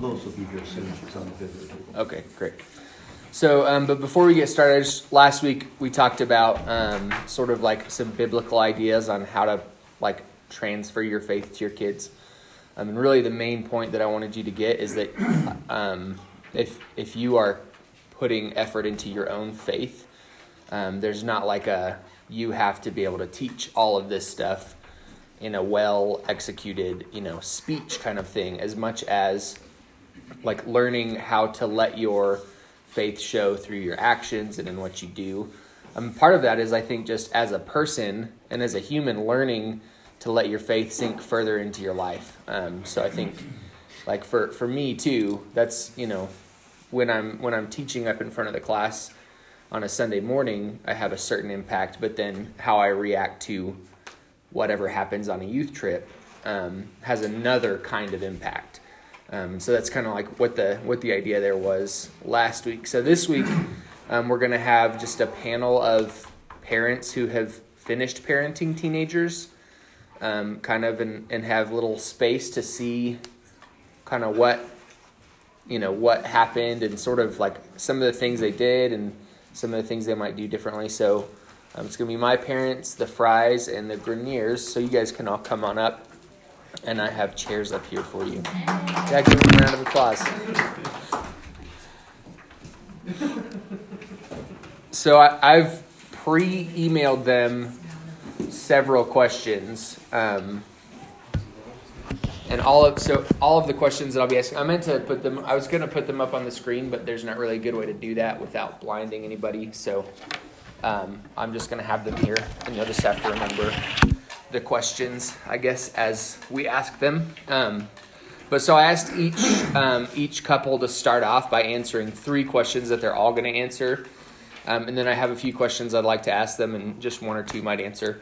Most will be here soon. She's on the visit. Okay, great. So, um, but before we get started, just, last week we talked about um, sort of like some biblical ideas on how to like transfer your faith to your kids. Um, and really, the main point that I wanted you to get is that um, if if you are putting effort into your own faith, um, there's not like a you have to be able to teach all of this stuff in a well executed, you know, speech kind of thing, as much as like learning how to let your faith show through your actions and in what you do. Um, part of that is, I think, just as a person and as a human, learning to let your faith sink further into your life. Um, so I think, like for for me too, that's you know, when I'm when I'm teaching up in front of the class on a Sunday morning, I have a certain impact. But then how I react to whatever happens on a youth trip um, has another kind of impact. Um, so that's kind of like what the what the idea there was last week. So this week um, we're going to have just a panel of parents who have finished parenting teenagers, um, kind of and, and have little space to see kind of what you know what happened and sort of like some of the things they did and some of the things they might do differently. So um, it's going to be my parents, the Fries, and the Greniers. So you guys can all come on up and I have chairs up here for you. Yeah, give them a round of applause. So I, have pre-emailed them several questions, um, and all of so all of the questions that I'll be asking. I meant to put them. I was going to put them up on the screen, but there's not really a good way to do that without blinding anybody. So um, I'm just going to have them here, and you'll just have to remember the questions, I guess, as we ask them. Um, but so I asked each um, each couple to start off by answering three questions that they're all going to answer, um, and then I have a few questions I'd like to ask them, and just one or two might answer.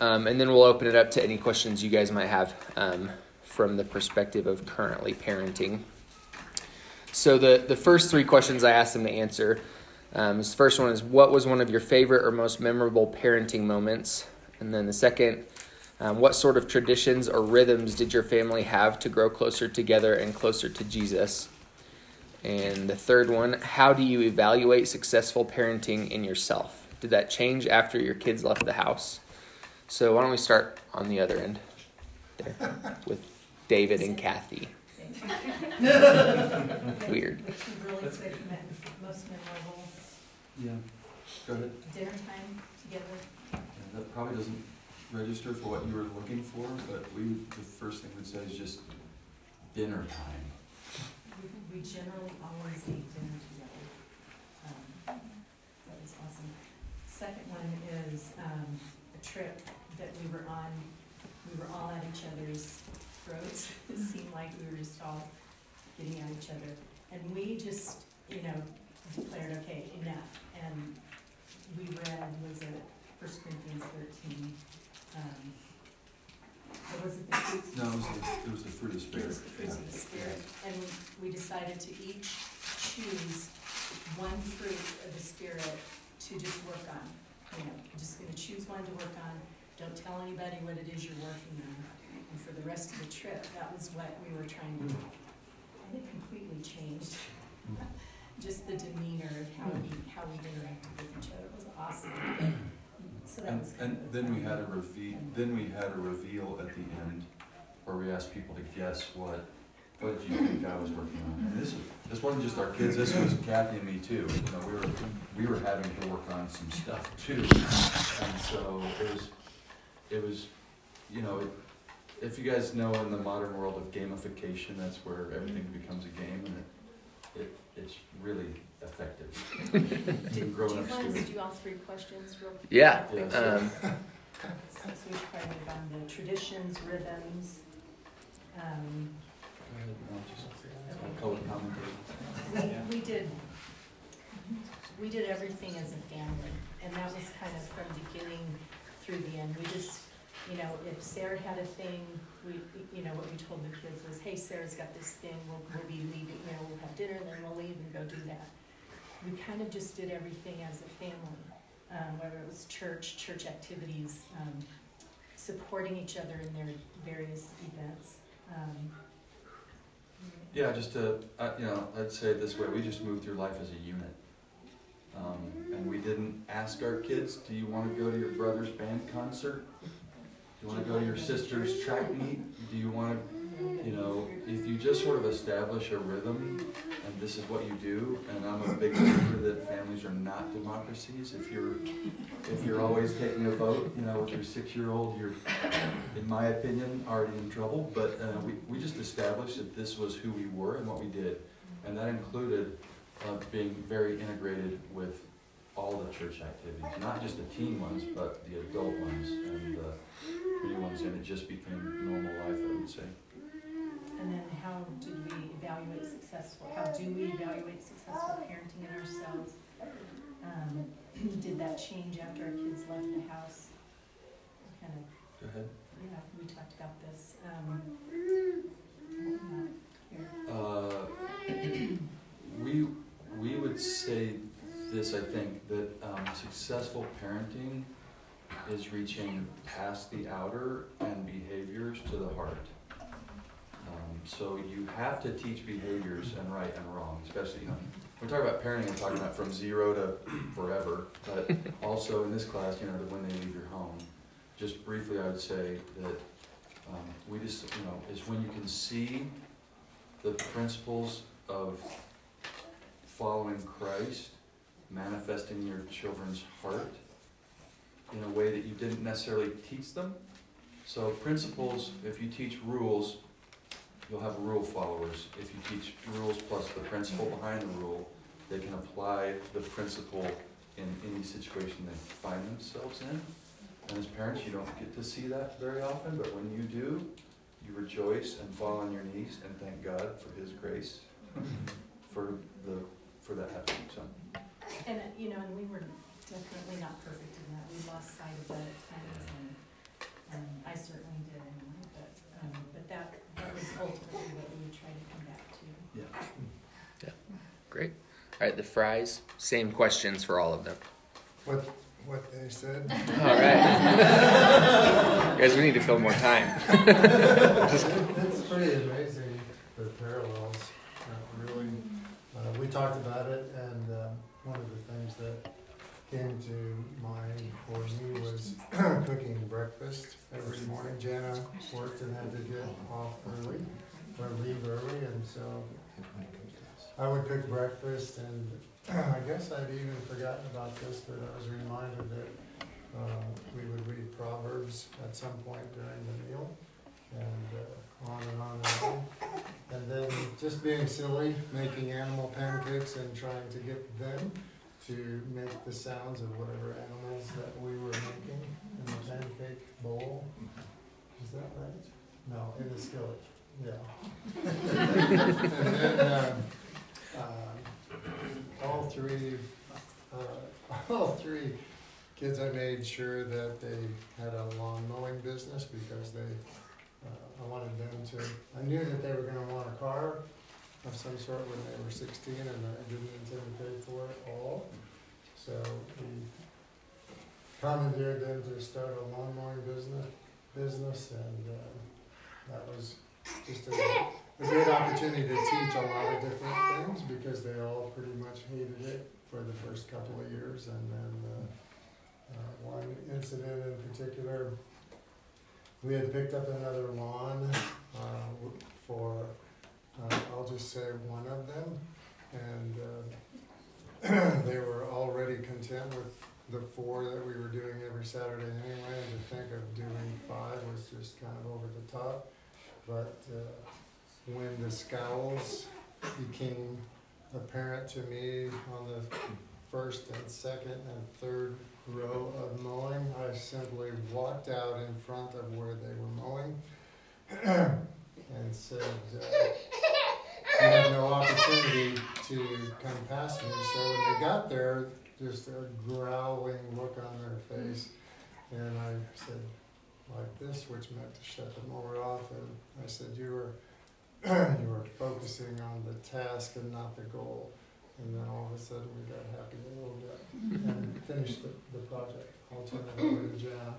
Um, and then we'll open it up to any questions you guys might have um, from the perspective of currently parenting. So the the first three questions I asked them to answer. Um, this first one is what was one of your favorite or most memorable parenting moments? And then the second, um, what sort of traditions or rhythms did your family have to grow closer together and closer to Jesus? And the third one, how do you evaluate successful parenting in yourself? Did that change after your kids left the house? So why don't we start on the other end there with David and Kathy. Weird. most memorable. Yeah. Go ahead. Dinner time together that probably doesn't register for what you were looking for, but we, the first thing we'd say is just dinner time. We, generally always eat dinner together. Um, that was awesome. Second one is um, a trip that we were on. We were all at each other's throats. it seemed like we were just all getting at each other. And we just, you know, declared, okay, enough. And we read, was it First Corinthians thirteen. Um, was it the fruits? No, it was the, it was the fruit of the It was the fruits of the Spirit, and we, decided to each choose one fruit of the Spirit to just work on. You know, just gonna choose one to work on, don't tell anybody what it is you're working on. And for the rest of the trip, that was what we were trying to do. And it completely changed. Just the demeanor of how we, how we interacted with each other It was awesome. So that And, was and then we had a reveal, then we had a reveal at the end, where we asked people to guess what, what did you think I was working on? And this, this wasn't just our kids, this was Kathy and me too, you know, we were, we were having to work on some stuff too. And so it was, it was, you know, it- if you guys know in the modern world of gamification, that's where everything becomes a game and it, it, it's really effective. Did, do you want to do all three questions real quick? Yeah. Yeah, Um, Since we tried it on the traditions, rhythms, um, Color we, we did, we did everything as a family, and that was kind of from beginning through the end. We just, you know, if Sarah had a thing, we, you know, what we told the kids was, hey, Sarah's got this thing, we'll, we'll be leaving, you know, we'll have dinner, and then we'll leave and go do that we kind of just did everything as a family, um, whether it was church, church activities, um, supporting each other in their various events. Um, Yeah, just to, uh, you know, I'd say it this way, we just moved through life as a unit. Um, and we didn't ask our kids, do you wanna go to your brother's band concert? Do you wanna go to your sister's track meet? Do you wanna, you know, if you just sort of establish a rhythm and this is what you do, and I'm a big believer that families are not democracies. If you're, if you're always taking a vote, you know, with your six-year-old, you're, in my opinion, already in trouble. But uh, we, we just established that this was who we were and what we did. And that included uh, being very integrated with all the church activities, not just the teen ones, but the adult ones and the pre ones, and it just became normal life, I would say. And then how did we evaluate successful, how do we evaluate successful parenting in ourselves? Um, did that change after our kids left the house? Kind of, Go ahead. yeah, we talked about this, um. Uh, we, we would say this, I think, that um, successful parenting is reaching past the outer and behaviors to the heart. Um, so you have to teach behaviors and right and wrong, especially, you know, when we talk about parenting, I'm talking about from zero to forever, but also in this class, you know, when they leave your home. Just briefly, I would say that um, we just, you know, is when you can see the principles of following Christ manifesting in your children's heart in a way that you didn't necessarily teach them. So principles, if you teach rules, you'll have rule followers. If you teach rules plus the principle behind the rule, they can apply the principle in any situation they find themselves in. And as parents, you don't get to see that very often, but when you do, you rejoice and fall on your knees and thank God for His grace for the for that happening. So. And, you know, and we were definitely not perfect in that, we lost sight of that at times, and, and I certainly did anyway, but, um, but that, that ultimately what we would try to come back to. Yeah. Great. All right, the fries. Same questions for all of them. What, what they said. All right. Guys, we need to fill more time. It's pretty amazing, the parallels, uh, really. Uh, we talked about it, and uh, one of the things that came to mind for me was cooking breakfast every morning. Jana worked and had to get off early, or leave early, and so I would cook breakfast, and I guess I'd even forgotten about this, but I was reminded that uh, we would read Proverbs at some point during the meal, and uh, on and on and on. And then just being silly, making animal pancakes and trying to get them to make the sounds of whatever animals that we were making in the pancake bowl. Is that right? No, in the skillet, yeah. And then, um, um, all three, uh, all three kids, I made sure that they had a lawn mowing business because they, uh, I wanted them to, I knew that they were gonna want a car of some sort when they were sixteen and I didn't intend to pay for it all. So we commandeered them to start a lawn mowing business, business and, uh, that was just a, a great opportunity to teach a lot of different things because they all pretty much hated it for the first couple of years and then, uh, uh, one incident in particular, we had picked up another lawn, uh, for, uh, I'll just say one of them. And, uh, they were already content with the four that we were doing every Saturday anyway, and to think of doing five was just kind of over the top. But, uh, when the scowls became apparent to me on the first and second and third row of mowing, I simply walked out in front of where they were mowing and said, uh, you have no opportunity to come past me. So when they got there, just a growling look on their face, and I said, like this, which meant to shut the mower off, and I said, you were, you were focusing on the task and not the goal. And then all of a sudden, we got happy a little bit and finished the, the project. I'll turn it over to Jan.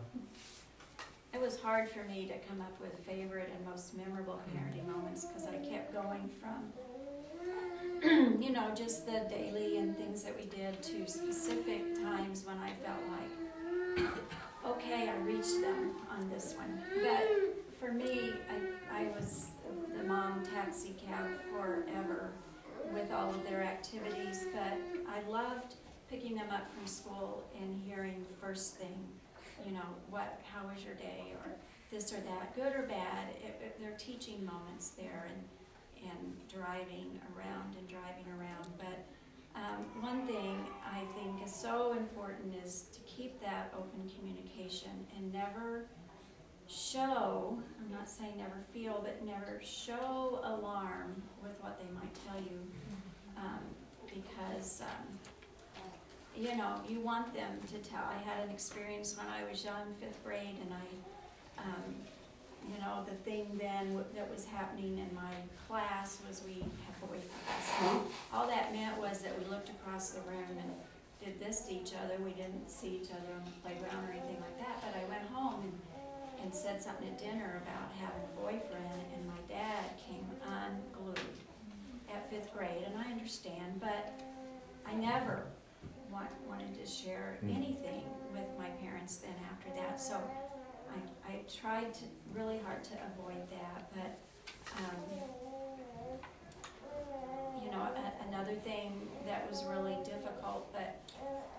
It was hard for me to come up with favorite and most memorable parenting moments because I kept going from, you know, just the daily and things that we did to specific times when I felt like, okay, I reached them on this one. But for me, I, I was the mom taxi cab forever with all of their activities, but I loved picking them up from school and hearing first thing, you know, what, how was your day, or this or that, good or bad. It, it, they're teaching moments there and, and driving around and driving around. But um, one thing I think is so important is to keep that open communication and never show, I'm not saying never feel, but never show alarm with what they might tell you. Um, because, um, you know, you want them to tell. I had an experience when I was young, fifth grade, and I, um, you know, the thing then that was happening in my class was we had boy class. All that meant was that we looked across the room and did this to each other. We didn't see each other on the playground or anything like that. But I went home and, and said something at dinner about having a boyfriend, and my dad came unglued at fifth grade. And I understand, but I never want, wanted to share Mm. anything with my parents then after that. So I, I tried to really hard to avoid that, but um, you know, a, another thing that was really difficult, but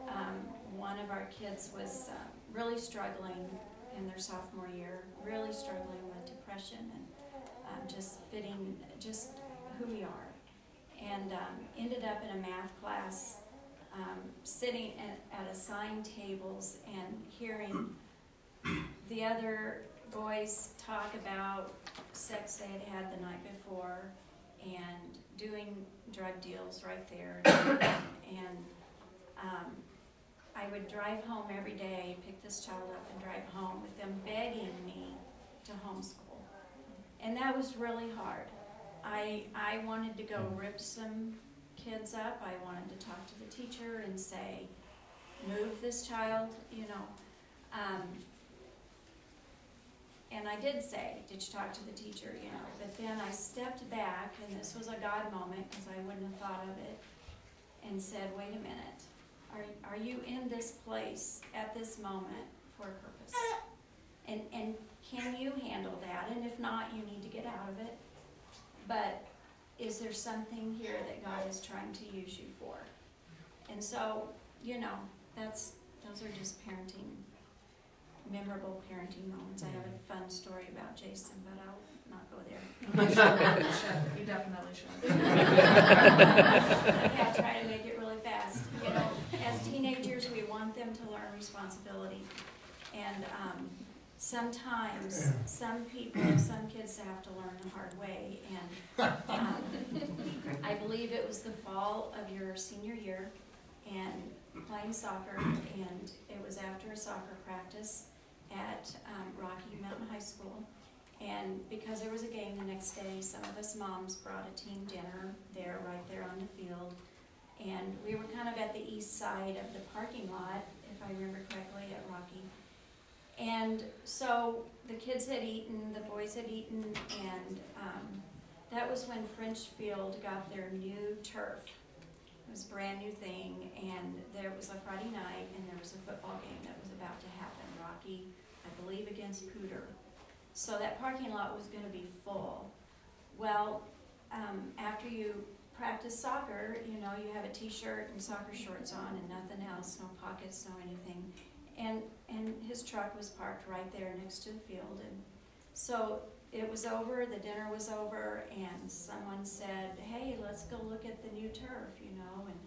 um, one of our kids was um, really struggling in their sophomore year, really struggling with depression and um, just fitting, just who we are. And um, ended up in a math class, um, sitting at, at assigned tables and hearing the other boys talk about sex they had had the night before and doing drug deals right there. and um, I would drive home every day, pick this child up and drive home with them begging me to homeschool. And that was really hard. I, I wanted to go rip some kids up. I wanted to talk to the teacher and say, move this child, you know. Um, and I did say, did you talk to the teacher, you know, but then I stepped back, and this was a God moment, because I wouldn't have thought of it, and said, wait a minute, are, are you in this place at this moment for a purpose? And, and can you handle that, and if not, you need to get out of it. But is there something here that God is trying to use you for? And so, you know, that's, those are just parenting memorable parenting moments. I have a fun story about Jason, but I'll not go there. You should, you should, you definitely should. Yeah, try to make it really fast. You know, as teenagers, we want them to learn responsibility. And, um, sometimes, some people, some kids have to learn the hard way. And, um, I believe it was the fall of your senior year and playing soccer, and it was after a soccer practice at um, Rocky Mountain High School. And because there was a game the next day, some of us moms brought a team dinner there, right there on the field. And we were kind of at the east side of the parking lot, if I remember correctly, at Rocky. And so the kids had eaten, the boys had eaten, and um, that was when French Field got their new turf. It was a brand new thing, and there was a Friday night, and there was a football game that was about to happen. Rocky, I believe, against Poudre. So that parking lot was going to be full. Well, um, after you practice soccer, you know, you have a t-shirt and soccer shorts on and nothing else, no pockets, no anything. And, and his truck was parked right there next to the field. And so it was over, the dinner was over, and someone said, hey, let's go look at the new turf, you know. And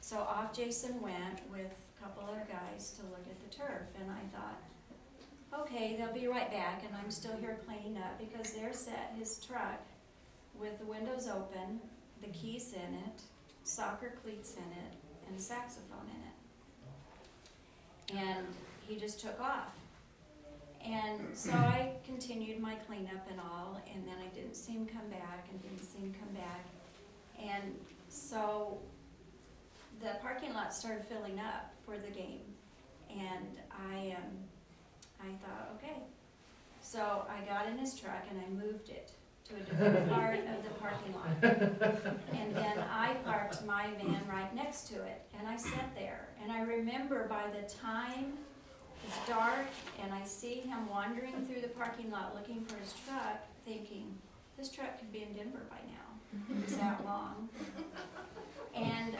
so off Jason went with a couple other guys to look at the turf. And I thought, okay, they'll be right back. And I'm still here cleaning up because there sat his truck with the windows open, the keys in it, soccer cleats in it, and a saxophone in it and he just took off. And so I continued my cleanup and all, and then I didn't see him come back, and didn't see him come back. And so the parking lot started filling up for the game, and I, um, I thought, okay, So I got in his truck and I moved it to a different part of the parking lot. And then I parked my van right next to it, and I sat there. And I remember by the time it's dark and I see him wandering through the parking lot looking for his truck, thinking, this truck could be in Denver by now. It was that long. And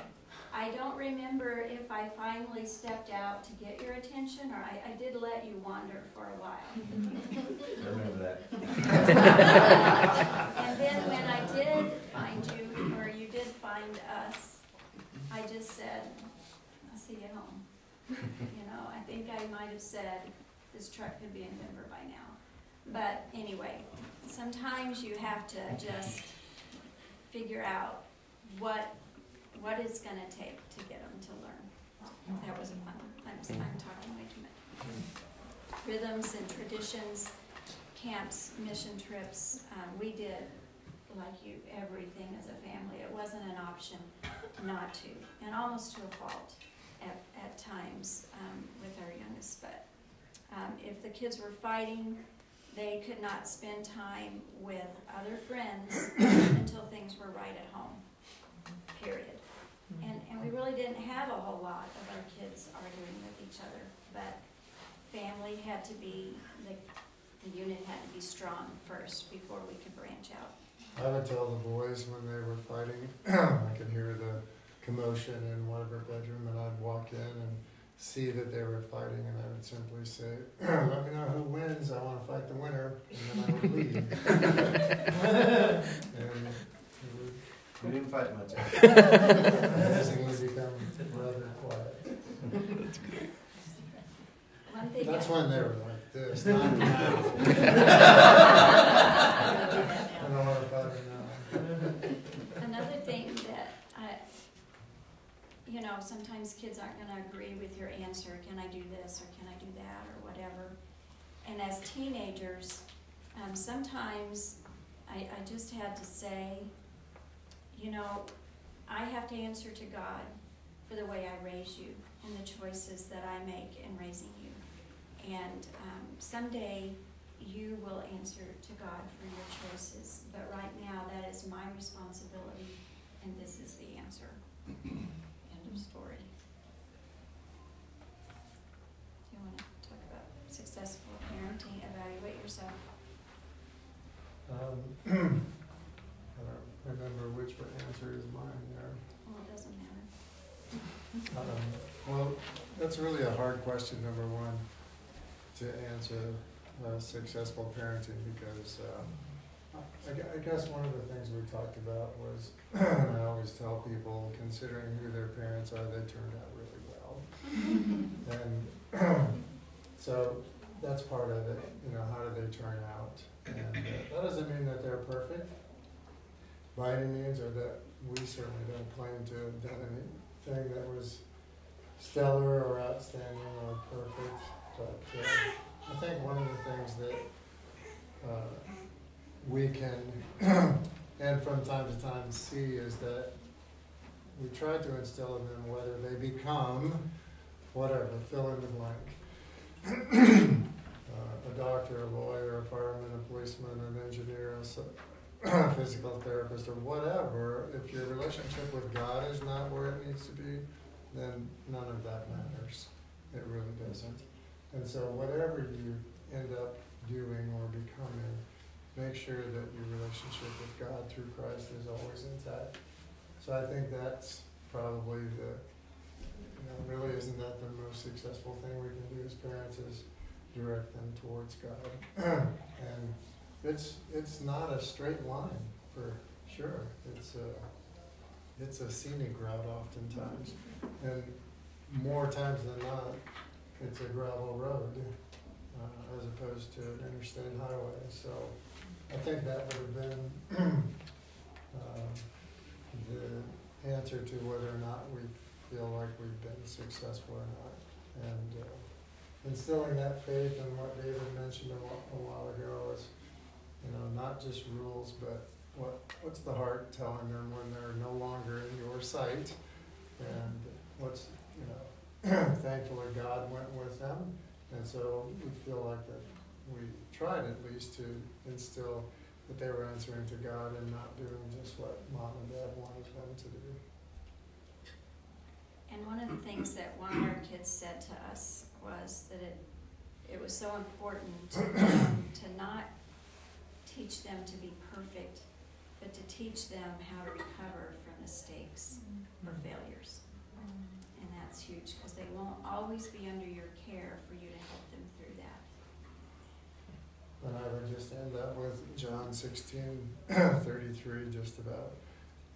I don't remember if I finally stepped out to get your attention, or I, I did let you wander for a while. I remember that. And then when I did find you, or you did find us, I just said, I'll see you home. You know, I think I might have said, this truck could be in Denver by now. But anyway, sometimes you have to just figure out what, what it's gonna take to get them to learn. That was a fun, I'm, I'm talking way too much. Rhythms and traditions, camps, mission trips, um, we did, like you, everything as a family. It wasn't an option not to, and almost to a fault at, at times, um, with our youngest, but, um, if the kids were fighting, they could not spend time with other friends until things were right at home, period. And, and we really didn't have a whole lot of our kids arguing with each other, but family had to be, the, the unit had to be strong first before we could branch out. I would tell the boys when they were fighting, I could hear the commotion in one of our bedroom, and I'd walk in and see that they were fighting, and I would simply say, "Let me know who wins. I want to fight the winner," and then I would leave. and We didn't fight much. amazingly become rather quiet. One thing. That's when they were like this, not now. I don't want to fight them now. Another thing that I, you know, sometimes kids aren't gonna agree with your answer, can I do this, or can I do that, or whatever. And as teenagers, um, sometimes I, I just had to say, you know, I have to answer to God for the way I raise you and the choices that I make in raising you. And, um, someday you will answer to God for your choices, but right now that is my responsibility and this is the answer. Story. Do you wanna talk about successful parenting, evaluate yourself? Um, I don't remember which answer is mine there. Well, it doesn't matter. Um, Well, that's really a hard question, number one, to answer, uh, successful parenting, because, uh, I, gue- I guess one of the things we talked about was, and I always tell people, considering who their parents are, they turned out really well. And, so, that's part of it, you know, how do they turn out? And uh, that doesn't mean that they're perfect by any means, or that we certainly don't claim to have done anything that was stellar or outstanding or perfect. But uh, I think one of the things that uh, we can, and from time to time see, is that we try to instill in them whether they become whatever, fill in the blank. uh, a doctor, a lawyer, a fireman, a policeman, an engineer, a physical therapist, or whatever, if your relationship with God is not where it needs to be, then none of that matters. It really doesn't. And so whatever you end up doing or becoming, make sure that your relationship with God through Christ is always intact. So I think that's probably the, you know, really isn't that the most successful thing we can do as parents is direct them towards God. and it's it's not a straight line for sure. It's a it's a scenic route oftentimes, and more times than not, it's a gravel road uh, as opposed to an interstate highway. So I think that would have been uh, the answer to whether or not we feel like we've been successful or not, and. Uh, instilling that faith in what David mentioned a while, a while ago is, you know, not just rules, but what, what's the heart telling them when they're no longer in your sight? And what's, you know, thankfully God went with them, and so we feel like that we tried at least to instill that they were answering to God and not doing just what mom and dad wanted them to do. And one of the things that one of our kids said to us was that it, it was so important to, to not teach them to be perfect, but to teach them how to recover from mistakes or mm-hmm. failures. And that's huge, because they won't always be under your care for you to help them through that. And I would just end up with John sixteen thirty-three, just about,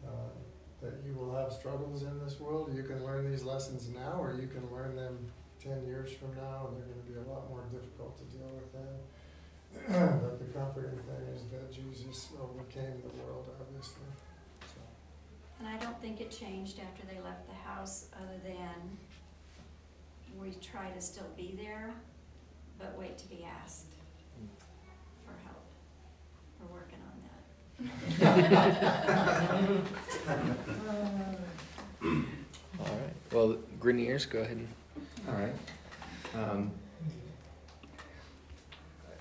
uh, that you will have struggles in this world. You can learn these lessons now, or you can learn them ten years from now, and they're gonna be a lot more difficult to deal with then. But the comforting thing is that Jesus overcame the world, obviously, so. And I don't think it changed after they left the house, other than we try to still be there, but wait to be asked. We're working on that. All right. Well, Greniers, go ahead. And, All right. Um,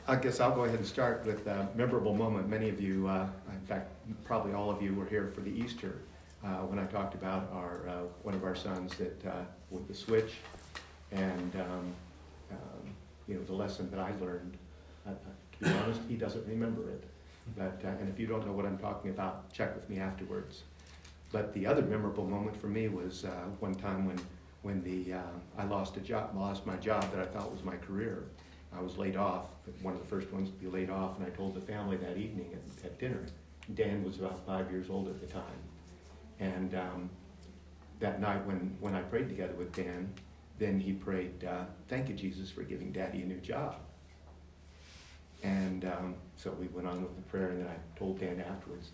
I guess I'll go ahead and start with a memorable moment. Many of you, uh, in fact, probably all of you were here for the Easter uh, when I talked about our uh, one of our sons that uh, with the switch, and um, um, you know the lesson that I learned. Uh, to be honest, he doesn't remember it. But uh, and if you don't know what I'm talking about, check with me afterwards. But the other memorable moment for me was uh, one time when when the uh, I lost a job, lost my job that I thought was my career. I was laid off, one of the first ones to be laid off, and I told the family that evening at, at dinner. Dan was about five years old at the time, and um, that night when when I prayed together with Dan, then he prayed, uh, "Thank you, Jesus, for giving Daddy a new job." And um, so we went on with the prayer, and then I told Dan afterwards,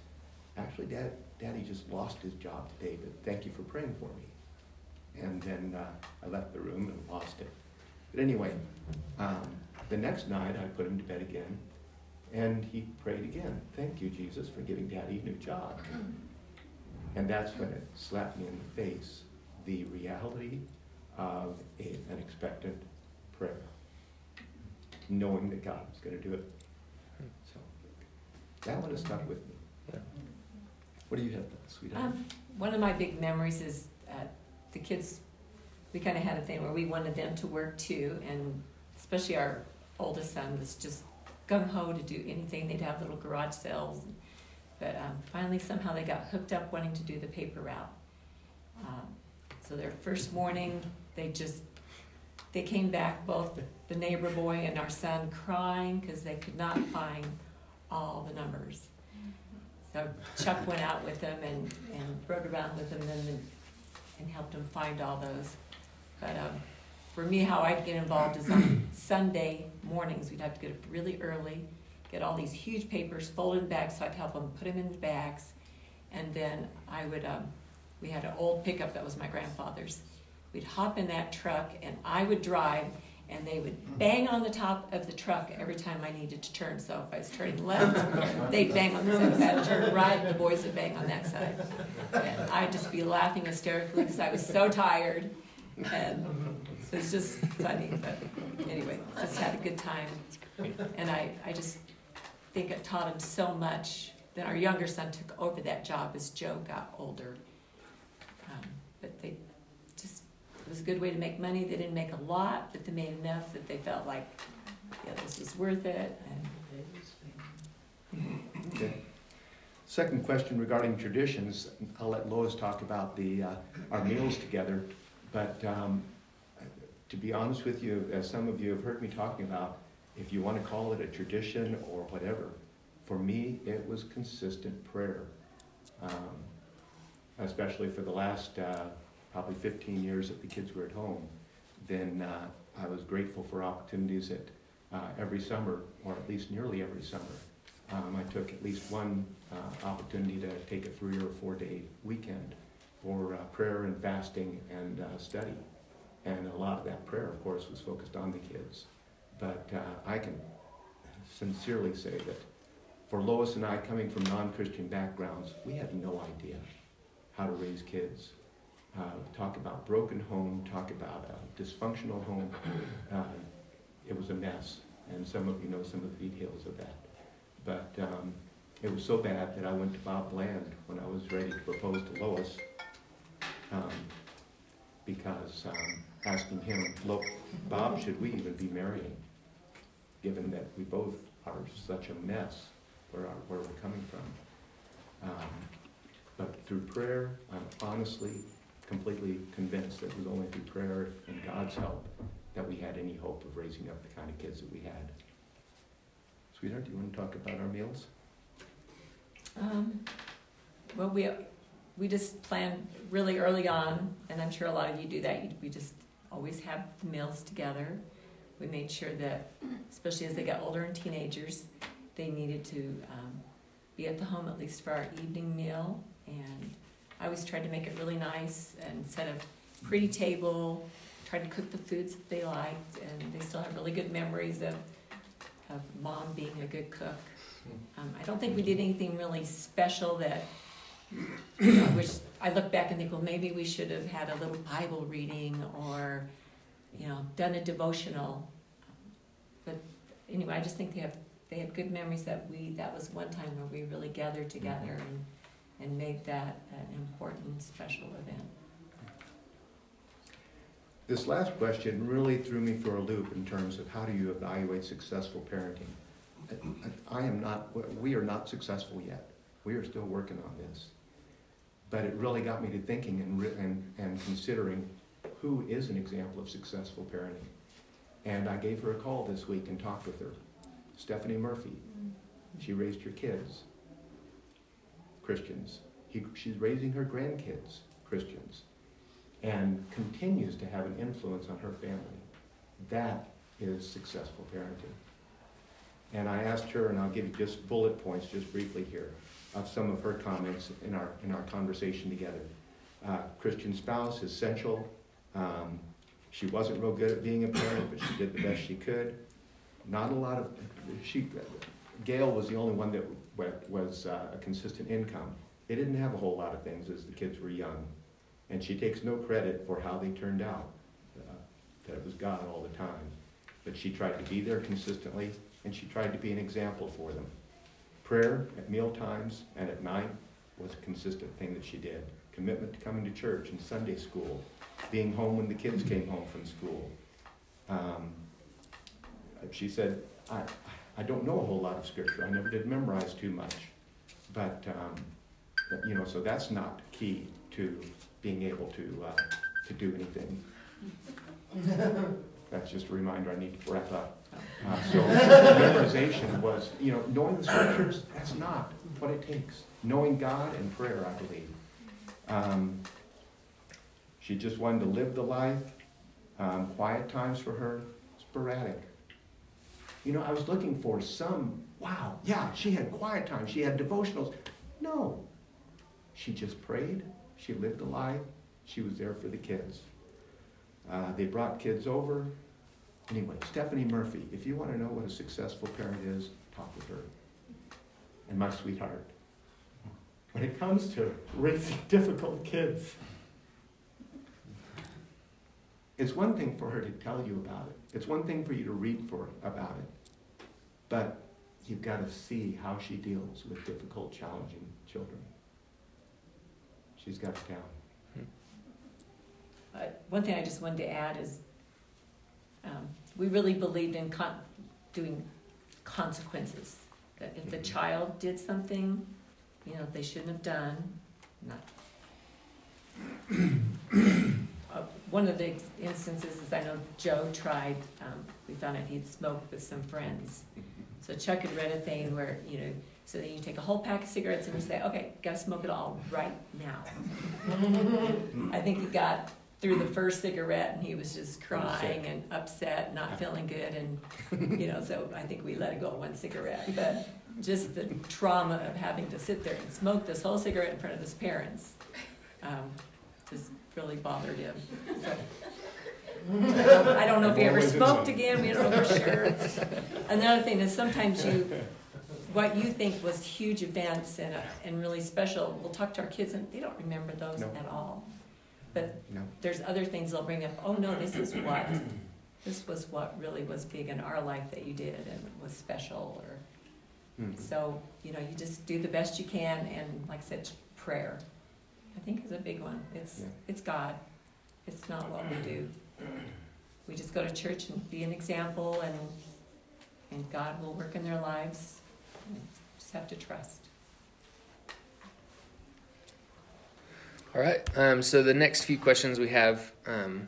"Actually, Dad, Daddy just lost his job today, but thank you for praying for me." And then uh, I left the room and lost it. But anyway, um, the next night I put him to bed again, and he prayed again. Thank you, Jesus, for giving Daddy a new job. And that's when it slapped me in the face the reality of an expectant prayer, knowing that God was going to do it. So that one has stuck with me. Yeah. What do you have, sweetheart? Um, one of my big memories is uh, the kids. We kind of had a thing where we wanted them to work too, and especially our oldest son was just gung ho to do anything. They'd have little garage sales, but um, finally somehow they got hooked up wanting to do the paper route. Um, so their first morning, they just they came back both the neighbor boy and our son crying because they could not find all the numbers. So Chuck went out with them and, and rode around with them and, and helped them find all those. But um, for me, how I'd get involved is on Sunday mornings. We'd have to get up really early, get all these huge papers folded bags, so I'd help them put them in the bags. And then I would, um, we had an old pickup that was my grandfather's. We'd hop in that truck and I would drive and they would bang on the top of the truck every time I needed to turn. So if I was turning left, they'd bang on the side. If I to turn right, the boys would bang on that side. And I'd just be laughing hysterically because I was so tired. And it was just funny. But anyway, just had a good time. And I, I just think it taught him so much. Then our younger son took over that job as Joe got older. Um, but they it was a good way to make money. They didn't make a lot, but they made enough that they felt like, yeah, this was worth it. And Okay. Second question regarding traditions, I'll let Lois talk about the, uh, our meals together, but um, to be honest with you, as some of you have heard me talking about, if you want to call it a tradition or whatever, for me, it was consistent prayer. Um, Especially for the last uh, probably 15 years that the kids were at home, then uh, I was grateful for opportunities that uh, every summer, or at least nearly every summer, um, I took at least one uh, opportunity to take a three or four day weekend for uh, prayer and fasting and uh, study. And a lot of that prayer, of course, was focused on the kids. But uh, I can sincerely say that for Lois and I, coming from non Christian backgrounds, we had no idea how to raise kids. Uh, talk about broken home, talk about a dysfunctional home. Uh, it was a mess. and some of you know some of the details of that. But um, it was so bad that I went to Bob Bland when I was ready to propose to Lois, um, because um, asking him, look, Bob, should we even be marrying, given that we both are such a mess where, our, where we're coming from. Um, but through prayer, I'm honestly completely convinced that it was only through prayer and God's help that we had any hope of raising up the kind of kids that we had. Sweetheart, do you want to talk about our meals? Um, well, we, we just planned really early on, and I'm sure a lot of you do that, we just always have the meals together. We made sure that, especially as they got older and teenagers, they needed to, um, be at the home at least for our evening meal. And I always tried to make it really nice and set a pretty table, tried to cook the foods that they liked, and they still have really good memories of, of mom being a good cook. Um, I don't think we did anything really special that, you know, I wish, I look back and think, well, maybe we should have had a little Bible reading or, you know, done a devotional. But anyway, I just think they have, they had good memories that we, that was one time where we really gathered together and, and made that an important, special event. This last question really threw me for a loop in terms of how do you evaluate successful parenting? I am not, we are not successful yet. We are still working on this. But it really got me to thinking and, and, and considering who is an example of successful parenting. And I gave her a call this week and talked with her. Stephanie Murphy. Mm-hmm. She raised her kids, Christians. He, she's raising her grandkids, Christians and continues to have an influence on her family. That is successful parenting. And I asked her, and I'll give you just bullet points, just briefly here, of some of her comments in our in our conversation together. Uh, Christian spouse, essential. Um, she wasn't real good at being a parent, but she did the best she could. Not a lot of she. Gail was the only one that was uh, a consistent income. They didn't have a whole lot of things as the kids were young. And she takes no credit for how they turned out, uh, that it was God all the time. But she tried to be there consistently, and she tried to be an example for them. Prayer at meal times and at night was a consistent thing that she did. Commitment to coming to church and Sunday school, being home when the kids came home from school. Um, she said, I, I don't know a whole lot of scripture. I never did memorize too much. But, um, but you know, so that's not key to being able to, uh, to do anything. That's just a reminder I need to wrap up. Uh, so memorization was, you know, knowing the scriptures, that's not what it takes. Knowing God and prayer, I believe. Um, she just wanted to live the life. Um, quiet times for her, sporadic. You know, I was looking for some, wow, yeah, she had quiet time. She had devotionals. No. She just prayed she lived a life. She was there for the kids. Uh, they brought kids over. Anyway, Stephanie Murphy, if you want to know what a successful parent is, talk with her. And my sweetheart. When it comes to raising difficult kids, it's one thing for her to tell you about it. It's one thing for you to read for about it. But you've got to see how she deals with difficult, challenging children. She's got it down. Uh, one thing I just wanted to add is um, we really believed in con- doing consequences. That if the Mhm. child did something, you know, they shouldn't have done, not. one of the instances is I know Joe tried, um, we found out he'd smoked with some friends. So Chuck had read a thing where, you know, so then you take a whole pack of cigarettes and you say, okay, gotta smoke it all right now. I think he got through the first cigarette and he was just crying and upset, not feeling good, and you know, so I think we let it go one cigarette. But just the trauma of having to sit there and smoke this whole cigarette in front of his parents um, just really bothered him. So, I don't, I don't know if he ever smoked again. We don't know for sure. Another thing is sometimes you what you think was huge events and, uh, and really special, we'll talk to our kids and they don't remember those No. at all. But No. there's other things they'll bring up, oh no, this is what this was what really was big in our life that you did and was special or Mhm. so, you know, you just do the best you can and like I said, prayer. I think is a big one. It's Yeah. it's God. It's not what we do. We just go to church and be an example and and God will work in their lives. We Just have to trust. All right. Um, so the next few questions we have, um,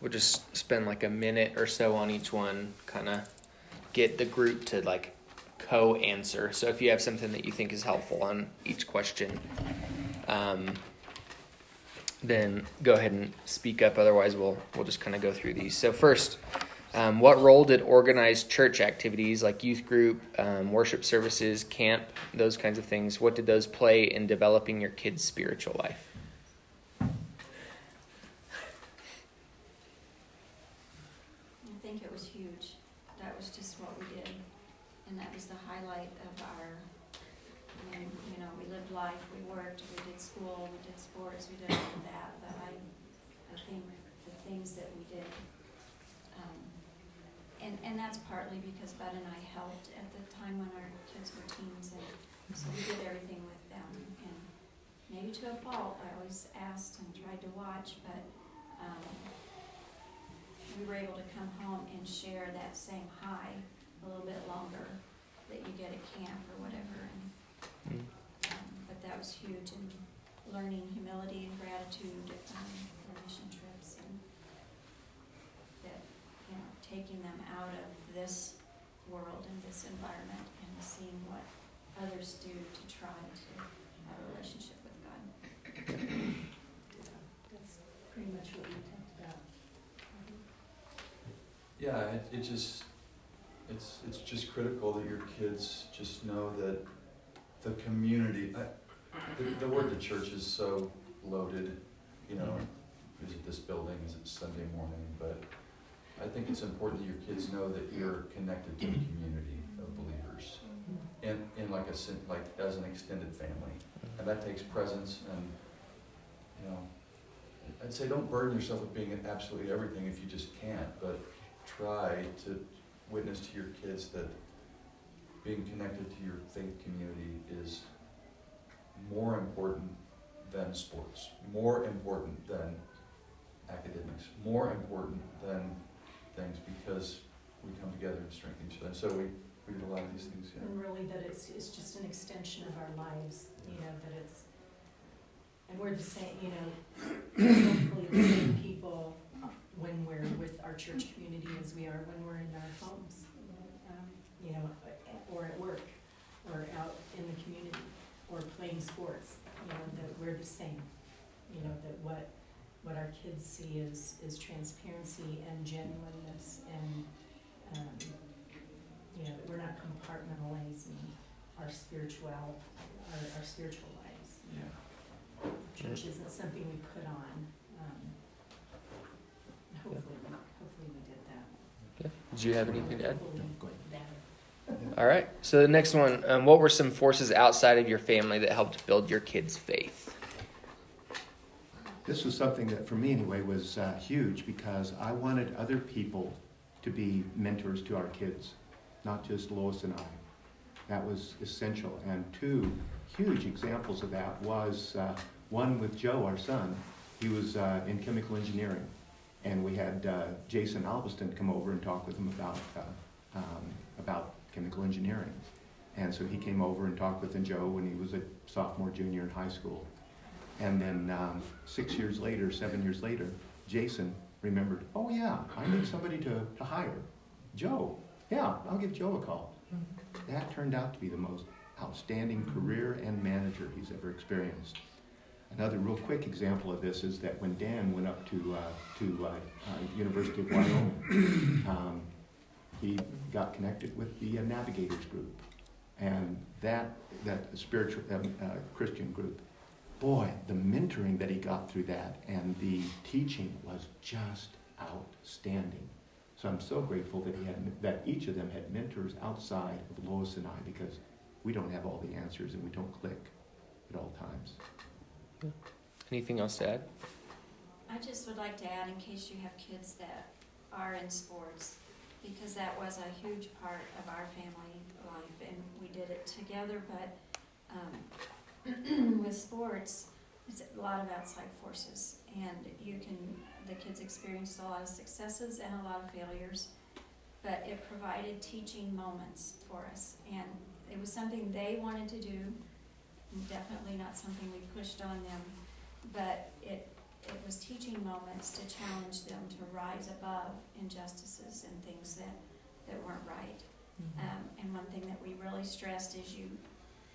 we'll just spend like a minute or so on each one, kind of get the group to like co-answer. So if you have something that you think is helpful on each question, um, then go ahead and speak up. Otherwise, we'll we'll just kind of go through these. So first, um, what role did organized church activities like youth group, um, worship services, camp, those kinds of things? What did those play in developing your kids' spiritual life? I think it was huge. That was just what we did. And that was the highlight of our, I mean, you know, we lived life, we worked, we did school, we did sports, we did all of that. But I, I think the things that we did, um, and, and that's partly because Bud and I helped at the time when our kids were teens. And so we did everything with them. And maybe to a fault, I always asked and tried to watch, but, um, we were able to come home and share that same high a little bit longer that you get at camp or whatever. And, um, but that was huge in learning humility and gratitude, um, for mission trips and that, you know, taking them out of this world and this environment and seeing what others do to try to have a relationship with God. That's pretty much what we talked about. Yeah, it, it just, it's, it's just critical that your kids just know that the community, I, the, the word the church is so loaded, you know, is it this building, is it Sunday morning, but I think it's important that your kids know that you're connected to a community of believers. In, in like a, like as an extended family, and that takes presence and, you know, I'd say don't burden yourself with being absolutely everything if you just can't, but try to witness to your kids that being connected to your faith community is more important than sports, more important than academics, more important than things because we come together and strengthen each other. So we, we did a lot of these things, yeah. And really that it's, it's just an extension of our lives, you know, that it's, and we're the same, you know, hopefully the same people when we're with our church community as we are when we're in our homes. um, You know, or at work, or out in the community, or playing sports, you know, that we're the same. You know, that what, what our kids see is, is transparency and genuineness and, um, you know, that we're not compartmentalizing our spiritual, our, our spiritual lives. know. Church isn't something we put on, hopefully, hopefully we did that. Did you have anything to add? Hopefully that. All right. So the next one, um, what were some forces outside of your family that helped build your kids' faith? This was something that, for me anyway, was uh, huge because I wanted other people to be mentors to our kids, not just Lois and I. That was essential. And two huge examples of that was uh, one with Joe, our son. He was uh, in chemical engineering, and we had uh, Jason Alveston come over and talk with him about uh, um, about chemical engineering. And so he came over and talked with Joe when he was a sophomore, junior in high school. And then um, six years later, seven years later, Jason remembered, oh yeah, I need somebody to, to hire. Joe, yeah, I'll give Joe a call. That turned out to be the most outstanding career and manager he's ever experienced. Another real quick example of this is that when Dan went up to, uh, to uh, uh, University of Wyoming, um, he got connected with the uh, Navigators group. And that, that spiritual, uh, Christian group, boy, the mentoring that he got through that and the teaching was just outstanding. So I'm so grateful that he had, that each of them had mentors outside of Lois and I because we don't have all the answers and we don't click at all times. Anything else to add? I just would like to add, in case you have kids that are in sports, because that was a huge part of our family life, and we did it together, but, um, with sports, it's a lot of outside forces, and you can, the kids experienced a lot of successes and a lot of failures, but it provided teaching moments for us, and it was something they wanted to do, definitely not something we pushed on them, but it, it was teaching moments to challenge them to rise above injustices and things that, that weren't right. Um, and one thing that we really stressed is you,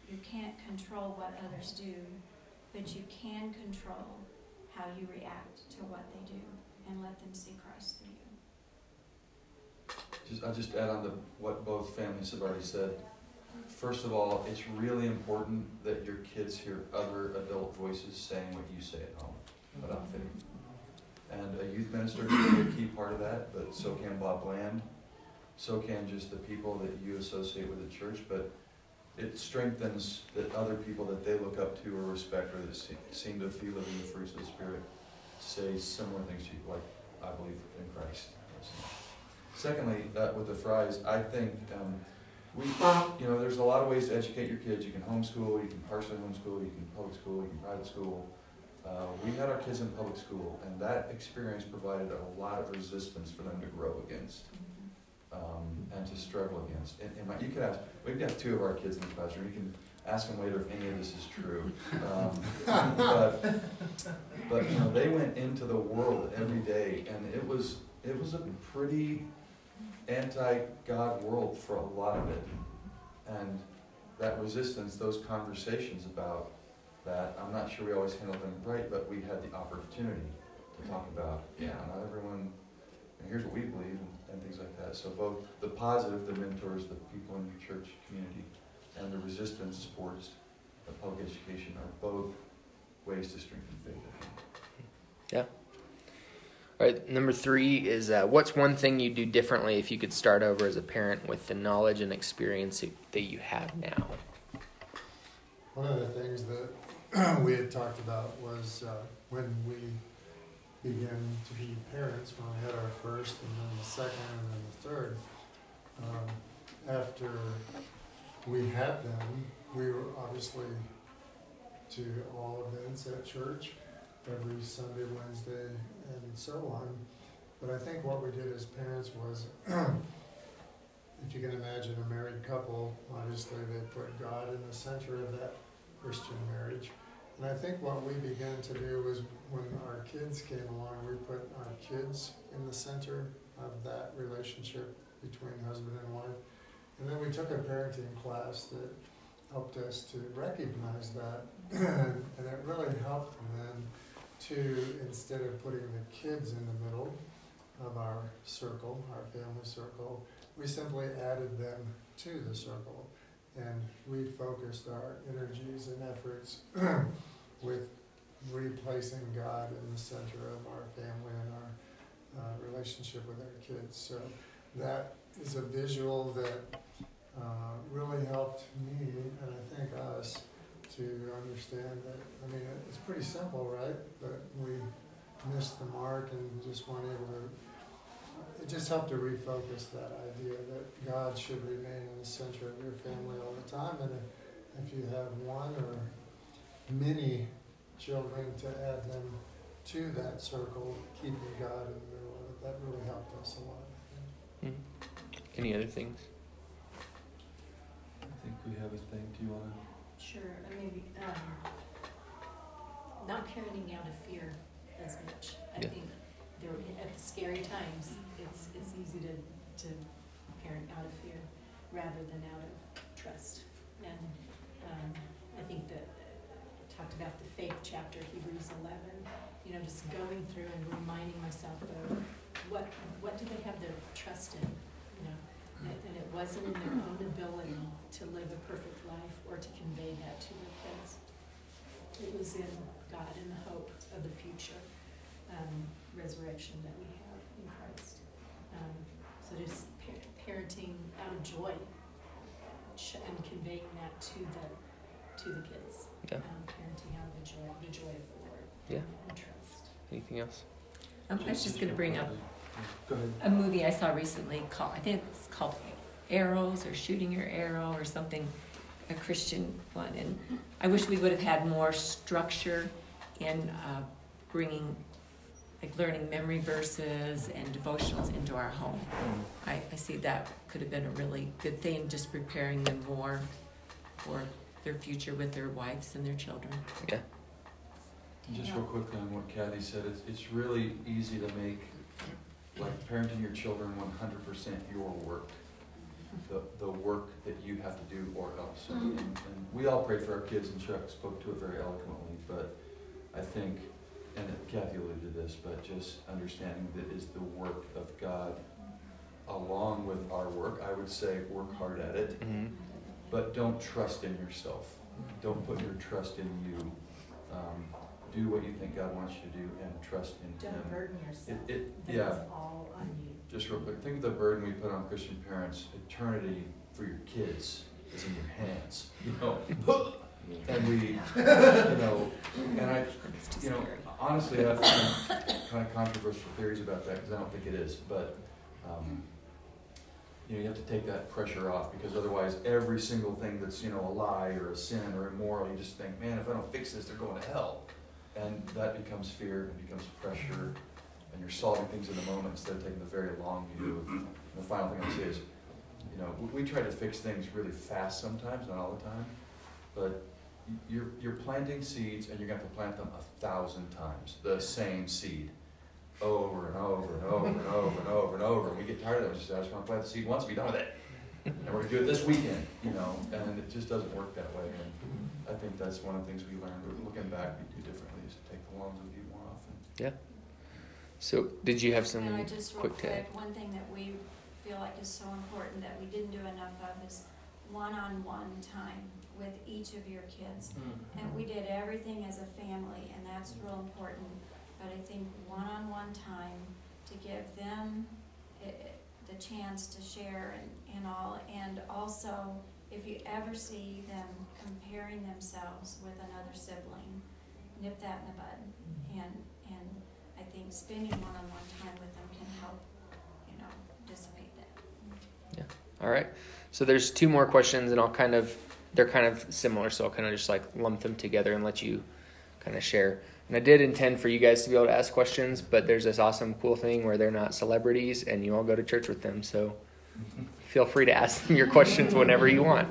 you can't control what others do, but you can control how you react to what they do and let them see Christ through you. Just, I'll just add on to what both families have already said. First of all, it's really important that your kids hear other adult voices saying what you say at home about faith. And a youth minister can be a key part of that, but so can Bob Land, So can just the people that you associate with the church, but it strengthens that other people that they look up to or respect or that se- seem to be living the fruits of the Spirit say similar things to you, like, I believe in Christ. Secondly, uh, with the fries, I think, um, we, you know, there's a lot of ways to educate your kids. You can homeschool, you can partially homeschool, you can public school, you can private school. Uh, we had our kids in public school, and that experience provided a lot of resistance for them to grow against um, and to struggle against. And, and my, you could ask, we've two of our kids in the classroom. You can ask them later if any of this is true. Um, but, but you know, they went into the world every day, and it was it was a pretty anti-God world for a lot of it. And that resistance, those conversations about that, I'm not sure we always handled them right, but we had the opportunity to talk about, yeah, not everyone, and here's what we believe, and, and things like that. So both the positive, the mentors, the people in your church community, and the resistance sports, the public education are both ways to strengthen faith. I think. All right, number three is uh, what's one thing you'd do differently if you could start over as a parent with the knowledge and experience that you have now? One of the things that we had talked about was uh, when we began to be parents, when we had our first and then the second and then the third. Um, after we had them, we were obviously to all events at church, every Sunday, Wednesday, and so on. But I think what we did as parents was, if you can imagine a married couple, obviously they put God in the center of that Christian marriage. And I think what we began to do was when our kids came along, we put our kids in the center of that relationship between husband and wife. And then we took a parenting class that helped us to recognize that. and it really helped then to, instead of putting the kids in the middle of our circle, our family circle, we simply added them to the circle. And we focused our energies and efforts with replacing God in the center of our family and our uh, relationship with our kids. So that is a visual that uh, really helped me and I think us to understand that, I mean, it's pretty simple, right? But we missed the mark and just weren't able to, it just helped to refocus that idea that God should remain in the center of your family all the time. And if- if you have one or many children, to add them to that circle, keeping God in the middle of it, that really helped us a lot. I. Hmm. Any other things? I think we have a thing. Do you want to? Sure, I mean, um, not parenting out of fear as much. I Yeah. think there, at the scary times, it's, it's easy to, to parent out of fear rather than out of trust. And, um, I think that, uh, talked about the faith chapter, Hebrews eleven, you know, just going through and reminding myself of what, what do they have their trust in, you know? And and it wasn't in their own ability to live a perfect life or to convey that to their kids. It was in God and the hope of the future um, resurrection that we have in Christ. Um, so just par- parenting out of joy and conveying that to the to the kids. Yeah. Um, parenting out of the joy, the joy of the Lord. Yeah. And trust. Anything else? Um, I was just gonna bring up Go ahead. a movie I saw recently called, I think it's called Arrows or Shooting Your Arrow or something, a Christian one. And I wish we would have had more structure in uh, bringing, like learning memory verses and devotionals into our home. I, I see that could have been a really good thing, just preparing them more for their future with their wives and their children. Yeah. Just real quickly on what Kathy said, it's, it's really easy to make, like, parenting your children one hundred percent your work. The, the work that you have to do or else. And, and we all prayed for our kids and Chuck spoke to it very eloquently, but I think, and Kathy alluded to this, but just understanding that is the work of God along with our work. I would say work hard at it, Mm-hmm. but don't trust in yourself. Don't put your trust in you. Um, do what you think God wants you to do and trust in Him. Don't burden yourself. it, That yeah, is all on you. just real quick, think of the burden we put on Christian parents. Eternity for your kids is in your hands, you know? And we, you know, and I, you know, honestly, I have some kind of controversial theories about that, because I don't think it is, but, um, you know, you have to take that pressure off, because otherwise, every single thing that's, you know, a lie or a sin or immoral, you just think, man, if I don't fix this, they're going to hell. And that becomes fear, and becomes pressure, and you're solving things in the moment instead of taking the very long view. And the final thing I'll say is, you know, we, try to fix things really fast sometimes, not all the time, but you're, you're planting seeds and you're gonna have to plant them a thousand times, the same seed, over and over and over and over and over and over, and we get tired of it, just, I just wanna plant the seed once and be done with it. And we're gonna do it this weekend, you know, and it just doesn't work that way, and I think that's one of the things we learned, looking back, we do differently, is to take the long view more often. Yeah. So, did you have some And I just real quick to quick, one thing that we feel like is so important that we didn't do enough of is one-on-one time with each of your kids. Mm-hmm. And we did everything as a family, and that's real important, but I think one-on-one time to give them i- i- the chance to share and, and all, and also, if you ever see them comparing themselves with another sibling, nip that in the bud. And, and I think spending one-on-one time with them can help, you know, dissipate that. Yeah. All right. So there's two more questions, and I'll kind of they're kind of similar, so I'll kind of just like lump them together and let you kind of share. And I did intend for you guys to be able to ask questions, but there's this awesome, cool thing where they're not celebrities, and you all go to church with them. So feel free to ask them your questions whenever you want.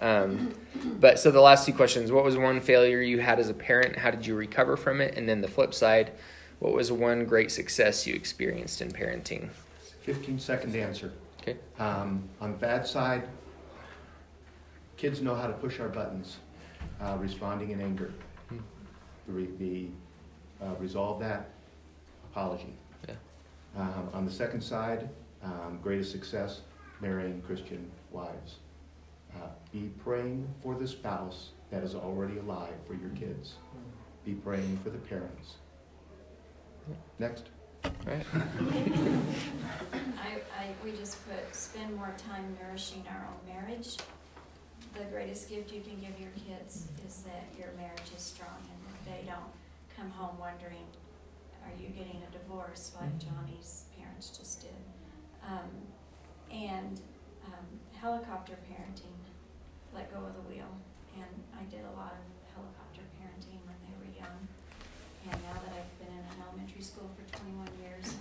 Um, but so the last two questions: What was one failure you had as a parent? How did you recover from it? And then the flip side: What was one great success you experienced in parenting? Fifteen second answer. Okay. Um, on the bad side, kids know how to push our buttons, uh, responding in anger. Hmm. The, the uh, resolve that, apology. Yeah. Um, on the second side, um, greatest success, marrying Christian wives. Uh, be praying for the spouse that is already alive for your kids. Be praying for the parents. Next. Right. I, I, we just put, spend more time nourishing our own marriage. The greatest gift you can give your kids is that your marriage is strong and that they don't come home wondering, are you getting a divorce like Johnny's parents just did? Um, and, um, helicopter parenting, let go of the wheel. And I did a lot of helicopter parenting when they were young. And now that I've been in an elementary school for twenty-one years,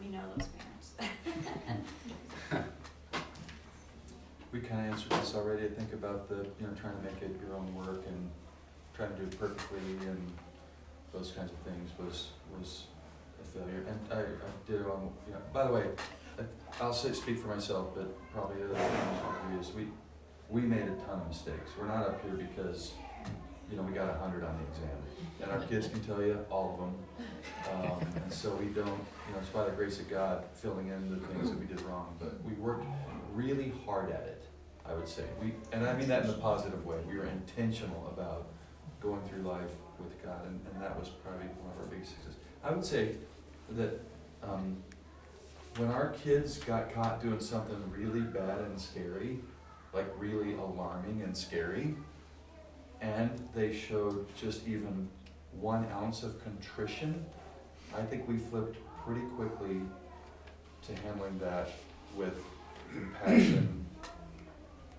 we know those parents. We kind of answered this already, I think about the, you know, trying to make it your own work and trying to do it perfectly and those kinds of things was, was a failure. And I, I did, um, you know, by the way, I- I'll say, speak for myself, but probably other would is we, we made a ton of mistakes. We're not up here because, you know, we got a hundred on the exam. And our kids can tell you, all of them. Um, and so we don't, you know, it's by the grace of God filling in the things that we did wrong, but we worked really hard at it, I would say. We, and I mean that in a positive way. We were intentional about going through life with God, and, and that was probably one of our biggest successes. I would say that um, when our kids got caught doing something really bad and scary, like really alarming and scary, and they showed just even one ounce of contrition, I think we flipped pretty quickly to handling that with compassion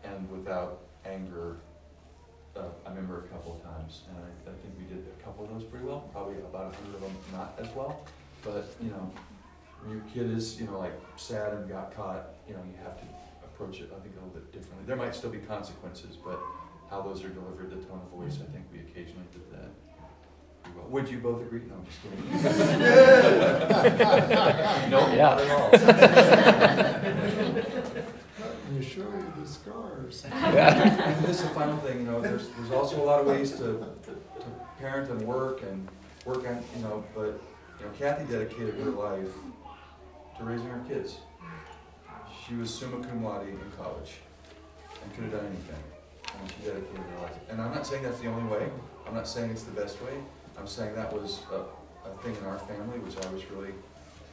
and without anger. Uh, I remember a couple of times, and I, I think we did a couple of those pretty well, probably about a hundred of them not as well. But, you know, when your kid is, you know, like sad and got caught, you know, you have to approach it, I think, a little bit differently. There might still be consequences, but how those are delivered, the tone of voice, I think we occasionally did that. Would you both agree? No, I'm just kidding. No, Yeah. not at all. You show you the scars. And this is the final thing, you know, there's, there's also a lot of ways to, to parent and work and work on, you know, but, you know, Kathy dedicated her life to raising her kids. She was summa cum laude in college and could have done anything. And she dedicated her life. And I'm not saying that's the only way. I'm not saying it's the best way. I'm saying that was a, a thing in our family, which I was really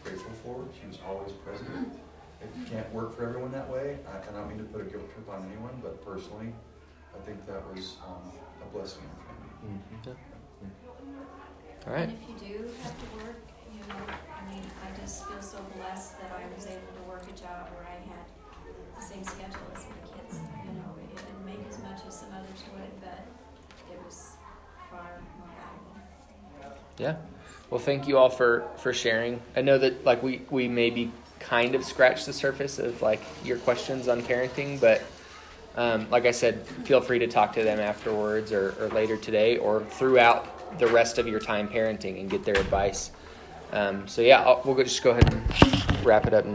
grateful for. She was always present. It can't work for everyone that way. I, I don't mean to put a guilt trip on anyone, but personally, I think that was um, a blessing in our family. All right. And if you do have to work, you know, I mean, I just feel so blessed that I was able to work a job where I had the same schedule as my much as some others would, but it was far more valuable. Yeah. Well, thank you all for for sharing. I know that like we we maybe kind of scratched the surface of like your questions on parenting, but um, like I said, feel free to talk to them afterwards or, or later today or throughout the rest of your time parenting and get their advice. Um, so yeah, I'll, we'll go, just go ahead and wrap it up now.